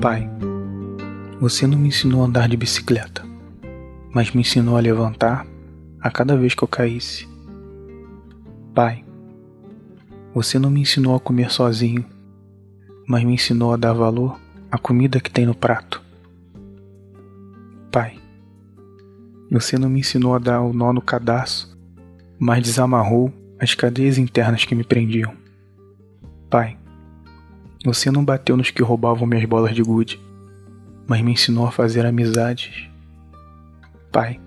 Pai, você não me ensinou a andar de bicicleta, mas me ensinou a levantar a cada vez que eu caísse. Pai, você não me ensinou a comer sozinho, mas me ensinou a dar valor à comida que tem no prato. Pai, você não me ensinou a dar o nó no cadastro, mas desamarrou as cadeias internas que me prendiam. Pai, você não bateu nos que roubavam minhas bolas de gude, mas me ensinou a fazer amizades. Pai,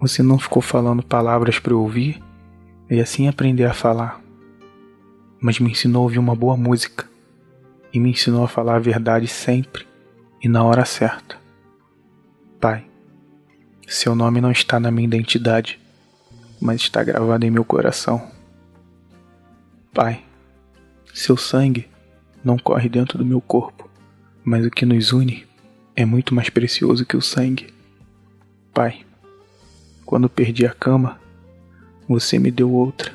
você não ficou falando palavras para eu ouvir e assim aprender a falar, mas me ensinou a ouvir uma boa música e me ensinou a falar a verdade sempre e na hora certa. Pai, seu nome não está na minha identidade, mas está gravado em meu coração. Pai, seu sangue não corre dentro do meu corpo, mas o que nos une é muito mais precioso que o sangue. Pai, quando perdi a cama, você me deu outra.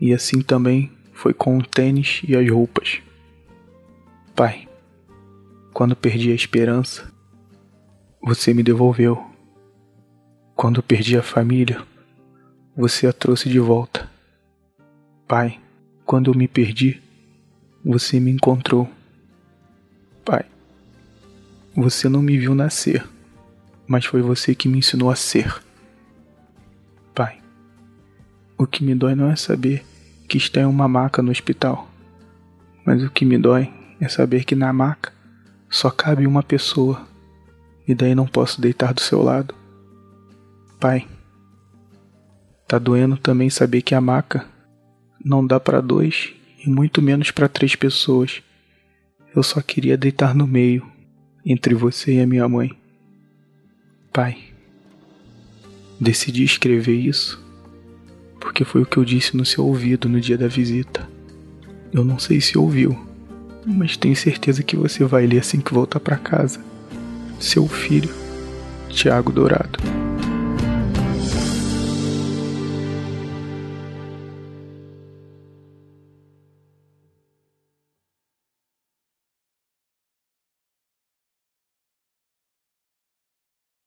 E assim também foi com o tênis e as roupas. Pai, quando perdi a esperança, você me devolveu. Quando perdi a família, você a trouxe de volta. Pai, quando eu me perdi, você me encontrou. Pai, você não me viu nascer, mas foi você que me ensinou a ser. Pai, o que me dói não é saber que está em uma maca no hospital, mas o que me dói é saber que na maca só cabe uma pessoa e daí não posso deitar do seu lado. Pai, tá doendo também saber que a maca não dá para dois e muito menos para três pessoas. Eu só queria deitar no meio, entre você e a minha mãe. Pai, decidi escrever isso porque foi o que eu disse no seu ouvido no dia da visita. Eu não sei se ouviu, mas tenho certeza que você vai ler assim que voltar para casa. Seu filho, Tiago Dourado.